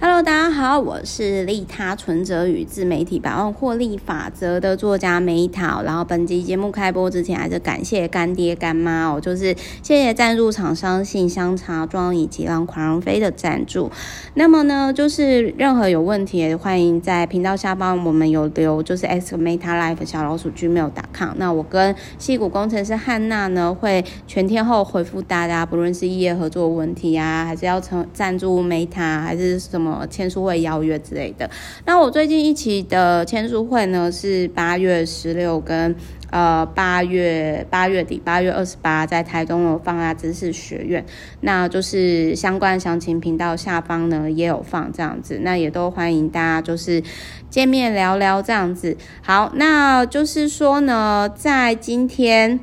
Hello，大家好，我是利他存折与自媒体百万获利法则的作家梅桃。然后本集节目开播之前，还是感谢干爹干妈哦，就是谢谢赞助厂商信箱茶庄以及让狂人飞的赞助。那么呢，就是任何有问题，欢迎在频道下方我们有留，就是 xmeta Life 小老鼠 gmail.com。那我跟矽谷工程师汉娜呢，会全天候回复大家，不论是业合作问题啊，还是要成赞助 Meta，还是什么。签书会邀约之类的。那我最近一期的签书会呢，是八月十六跟呃八月八月底八月二十八在台东有放大知识学院，那就是相关详情频道下方呢也有放这样子，那也都欢迎大家就是见面聊聊这样子。好，那就是说呢，在今天。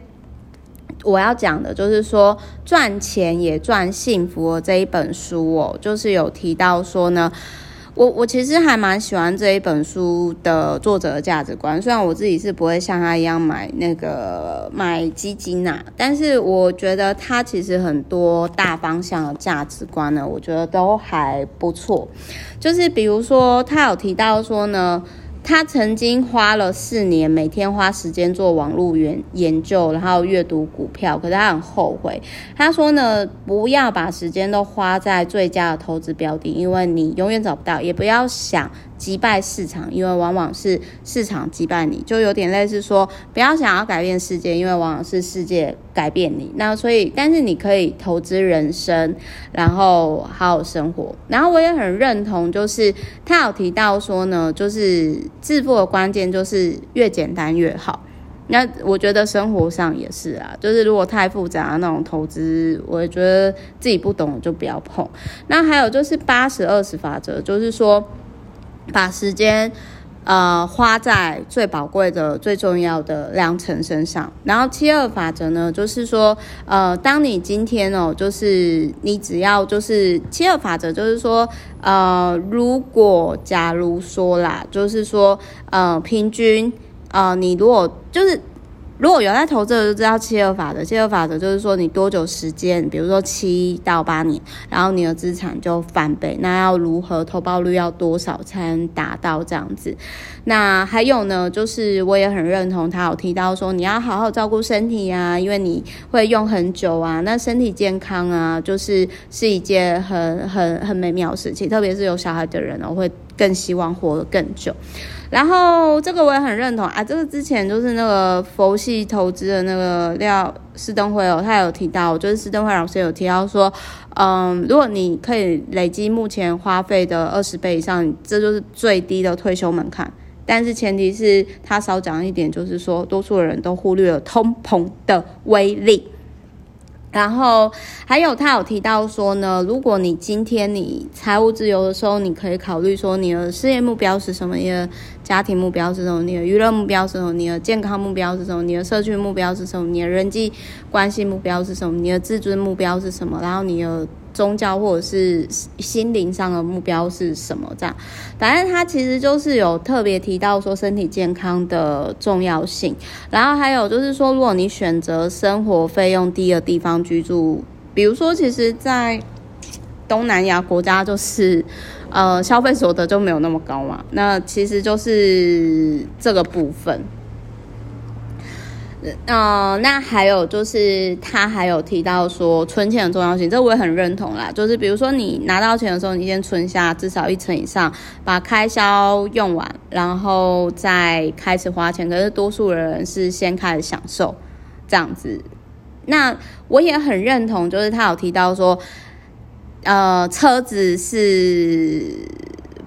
我要讲的就是说，赚钱也赚幸福这一本书哦，就是有提到说呢，我我其实还蛮喜欢这一本书的作者的价值观，虽然我自己是不会像他一样买那个买基金呐，但是我觉得他其实很多大方向的价值观呢，我觉得都还不错，就是比如说他有提到说呢。他曾经花了四年，每天花时间做网络研研究，然后阅读股票。可是他很后悔。他说呢，不要把时间都花在最佳的投资标的，因为你永远找不到。也不要想。击败市场，因为往往是市场击败你，就有点类似说，不要想要改变世界，因为往往是世界改变你。那所以，但是你可以投资人生，然后好好生活。然后我也很认同，就是他有提到说呢，就是致富的关键就是越简单越好。那我觉得生活上也是啊，就是如果太复杂那种投资，我觉得自己不懂就不要碰。那还有就是八十二十法则，就是说。把时间，呃，花在最宝贵的、最重要的良辰身上。然后七二法则呢，就是说，呃，当你今天哦，就是你只要就是七二法则，就是说，呃，如果假如说啦，就是说，呃，平均，呃，你如果就是。如果有在投资的就知道七二法则，七二法则就是说你多久时间，比如说七到八年，然后你的资产就翻倍。那要如何投报率要多少才能达到这样子？那还有呢，就是我也很认同他有提到说你要好好照顾身体啊，因为你会用很久啊。那身体健康啊，就是是一件很很很美妙的事情，特别是有小孩的人哦，会更希望活得更久。然后这个我也很认同啊，这个之前就是那个佛系投资的那个廖施登辉哦，他有提到，就是施登辉老师有提到说，嗯，如果你可以累积目前花费的二十倍以上，这就是最低的退休门槛。但是前提是他少讲一点，就是说多数人都忽略了通膨的威力。然后还有他有提到说呢，如果你今天你财务自由的时候，你可以考虑说你的事业目标是什么，你的家庭目标是什么，你的娱乐目标是什么，你的健康目标是什么，你的社区目标是什么，你的人际关系目标是什么，你的自尊目标是什么，然后你的。宗教或者是心灵上的目标是什么？这样，反正他其实就是有特别提到说身体健康的重要性，然后还有就是说，如果你选择生活费用低的地方居住，比如说，其实，在东南亚国家，就是呃消费所得就没有那么高嘛，那其实就是这个部分。嗯、呃，那还有就是他还有提到说存钱的重要性，这我也很认同啦。就是比如说你拿到钱的时候，你先存下至少一成以上，把开销用完，然后再开始花钱。可是多数人是先开始享受这样子。那我也很认同，就是他有提到说，呃，车子是。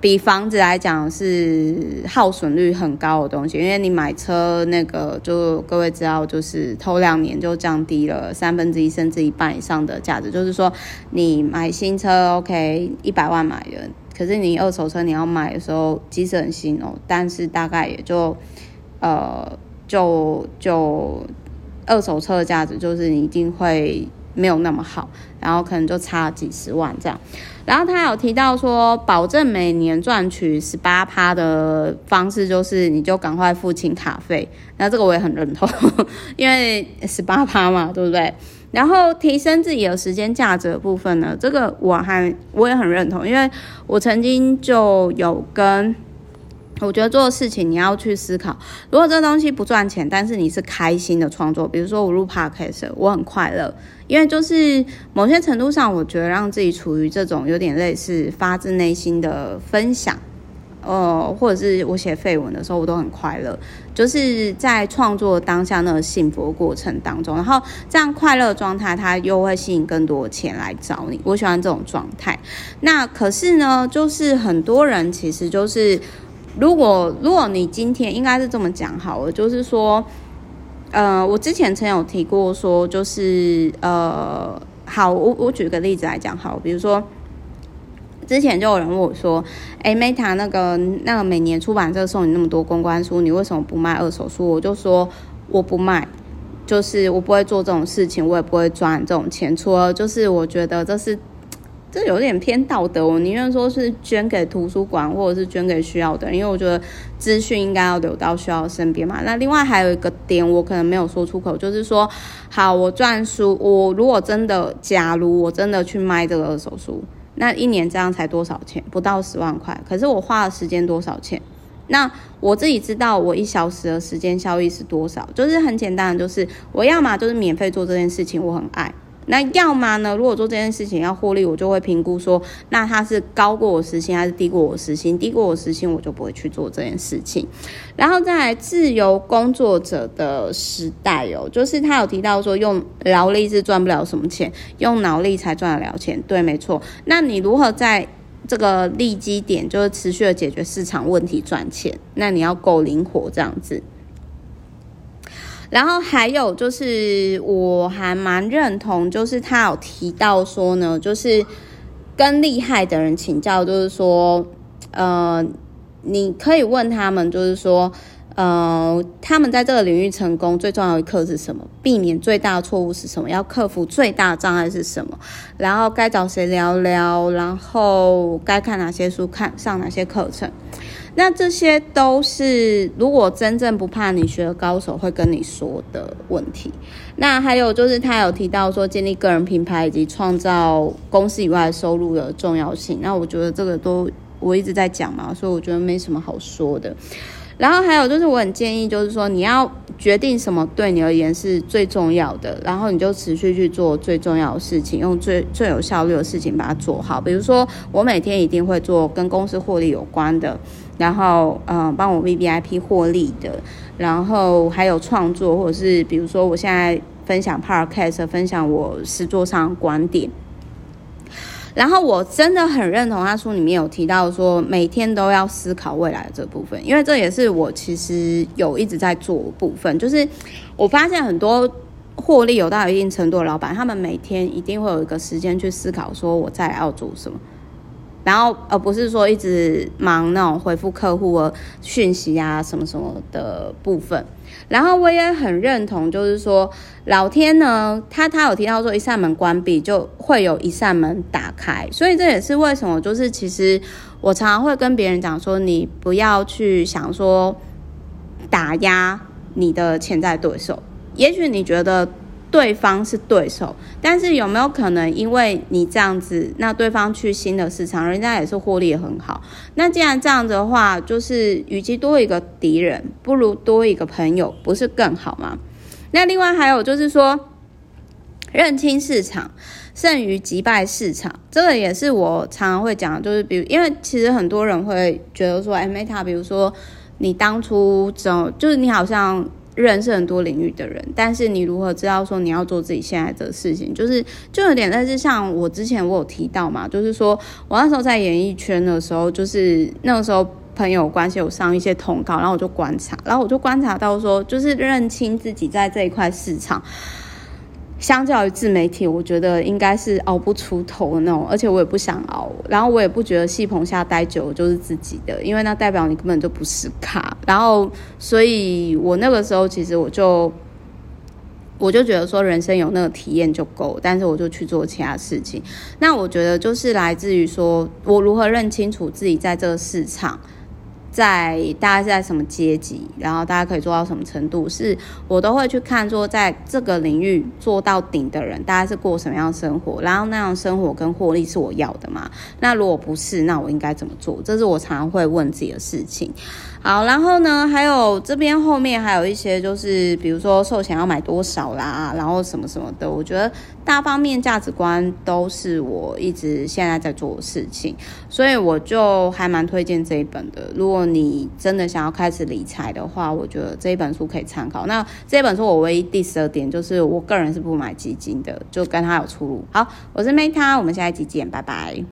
比房子来讲是耗损率很高的东西，因为你买车那个就各位知道，就是头两年就降低了三分之一甚至一半以上的价值。就是说，你买新车 OK 一百万买的，可是你二手车你要买的时候，即使很新哦，但是大概也就呃就就二手车的价值就是你一定会没有那么好，然后可能就差几十万这样。然后他有提到说，保证每年赚取十八趴的方式，就是你就赶快付清卡费。那这个我也很认同，因为十八趴嘛，对不对？然后提升自己的时间价值的部分呢，这个我还我也很认同，因为我曾经就有跟。我觉得做的事情你要去思考，如果这东西不赚钱，但是你是开心的创作，比如说我录 podcast，我很快乐，因为就是某些程度上，我觉得让自己处于这种有点类似发自内心的分享，呃，或者是我写废文的时候，我都很快乐，就是在创作当下那个幸福的过程当中，然后这样快乐状态，它又会吸引更多钱来找你。我喜欢这种状态。那可是呢，就是很多人其实就是。如果如果你今天应该是这么讲好了，就是说，呃，我之前曾有提过说，就是呃，好，我我举个例子来讲好，比如说，之前就有人问我说，哎，Meta 那个那个每年出版社送你那么多公关书，你为什么不卖二手书？我就说我不卖，就是我不会做这种事情，我也不会赚这种钱，除了就是我觉得这是。这有点偏道德，我宁愿说是捐给图书馆，或者是捐给需要的人，因为我觉得资讯应该要留到需要的身边嘛。那另外还有一个点，我可能没有说出口，就是说，好，我赚书，我如果真的，假如我真的去卖这个二手书，那一年这样才多少钱？不到十万块。可是我花的时间多少钱？那我自己知道，我一小时的时间效益是多少？就是很简单的，就是我要么就是免费做这件事情，我很爱。那要么呢？如果做这件事情要获利，我就会评估说，那它是高过我时薪还是低过我时薪？低过我时薪，我就不会去做这件事情。然后在自由工作者的时代哦，就是他有提到说，用劳力是赚不了什么钱，用脑力才赚得了钱。对，没错。那你如何在这个利基点，就是持续的解决市场问题赚钱？那你要够灵活，这样子。然后还有就是，我还蛮认同，就是他有提到说呢，就是跟厉害的人请教，就是说，呃，你可以问他们，就是说，呃，他们在这个领域成功最重要的一课是什么？避免最大的错误是什么？要克服最大障碍是什么？然后该找谁聊聊？然后该看哪些书？看上哪些课程？那这些都是如果真正不怕你学高手会跟你说的问题。那还有就是他有提到说建立个人品牌以及创造公司以外收入的重要性。那我觉得这个都我一直在讲嘛，所以我觉得没什么好说的。然后还有就是我很建议就是说你要决定什么对你而言是最重要的，然后你就持续去做最重要的事情，用最最有效率的事情把它做好。比如说我每天一定会做跟公司获利有关的。然后，嗯、呃，帮我 VVIP 获利的，然后还有创作，或者是比如说我现在分享 Podcast，分享我实作上的观点。然后我真的很认同他书里面有提到说，每天都要思考未来的这部分，因为这也是我其实有一直在做部分。就是我发现很多获利有到一定程度的老板，他们每天一定会有一个时间去思考，说我再来要做什么。然后，而不是说一直忙那种回复客户的讯息啊，什么什么的部分。然后我也很认同，就是说老天呢，他他有提到说，一扇门关闭就会有一扇门打开。所以这也是为什么，就是其实我常常会跟别人讲说，你不要去想说打压你的潜在对手。也许你觉得。对方是对手，但是有没有可能因为你这样子，那对方去新的市场，人家也是获利很好。那既然这样子的话，就是与其多一个敌人，不如多一个朋友，不是更好吗？那另外还有就是说，认清市场胜于击败市场，这个也是我常常会讲，就是比如，因为其实很多人会觉得说，哎，Meta，比如说你当初怎，就是你好像。认识很多领域的人，但是你如何知道说你要做自己现在的事情？就是就有点类似像我之前我有提到嘛，就是说我那时候在演艺圈的时候，就是那个时候朋友关系有上一些通告，然后我就观察，然后我就观察到说，就是认清自己在这一块市场。相较于自媒体，我觉得应该是熬不出头的那种，而且我也不想熬，然后我也不觉得戏棚下待久就是自己的，因为那代表你根本就不是咖。然后，所以我那个时候其实我就 我就觉得说，人生有那个体验就够，但是我就去做其他事情。那我觉得就是来自于说我如何认清楚自己在这个市场在大家是在什么阶级，然后大家可以做到什么程度，是我都会去看说，在这个领域做到顶的人，大家是过什么样的生活，然后那样生活跟获利是我要的嘛？那如果不是，那我应该怎么做？这是我常常会问自己的事情。好，然后呢，还有这边后面还有一些，就是比如说寿险要买多少啦，然后什么什么的，我觉得大方面价值观都是我一直现在在做的事情，所以我就还蛮推荐这一本的。如果你真的想要开始理财的话，我觉得这一本书可以参考。那这本书我唯一第十二点就是，我个人是不买基金的，就跟他有出入。好，我是 Meta，我们下一集见，拜拜。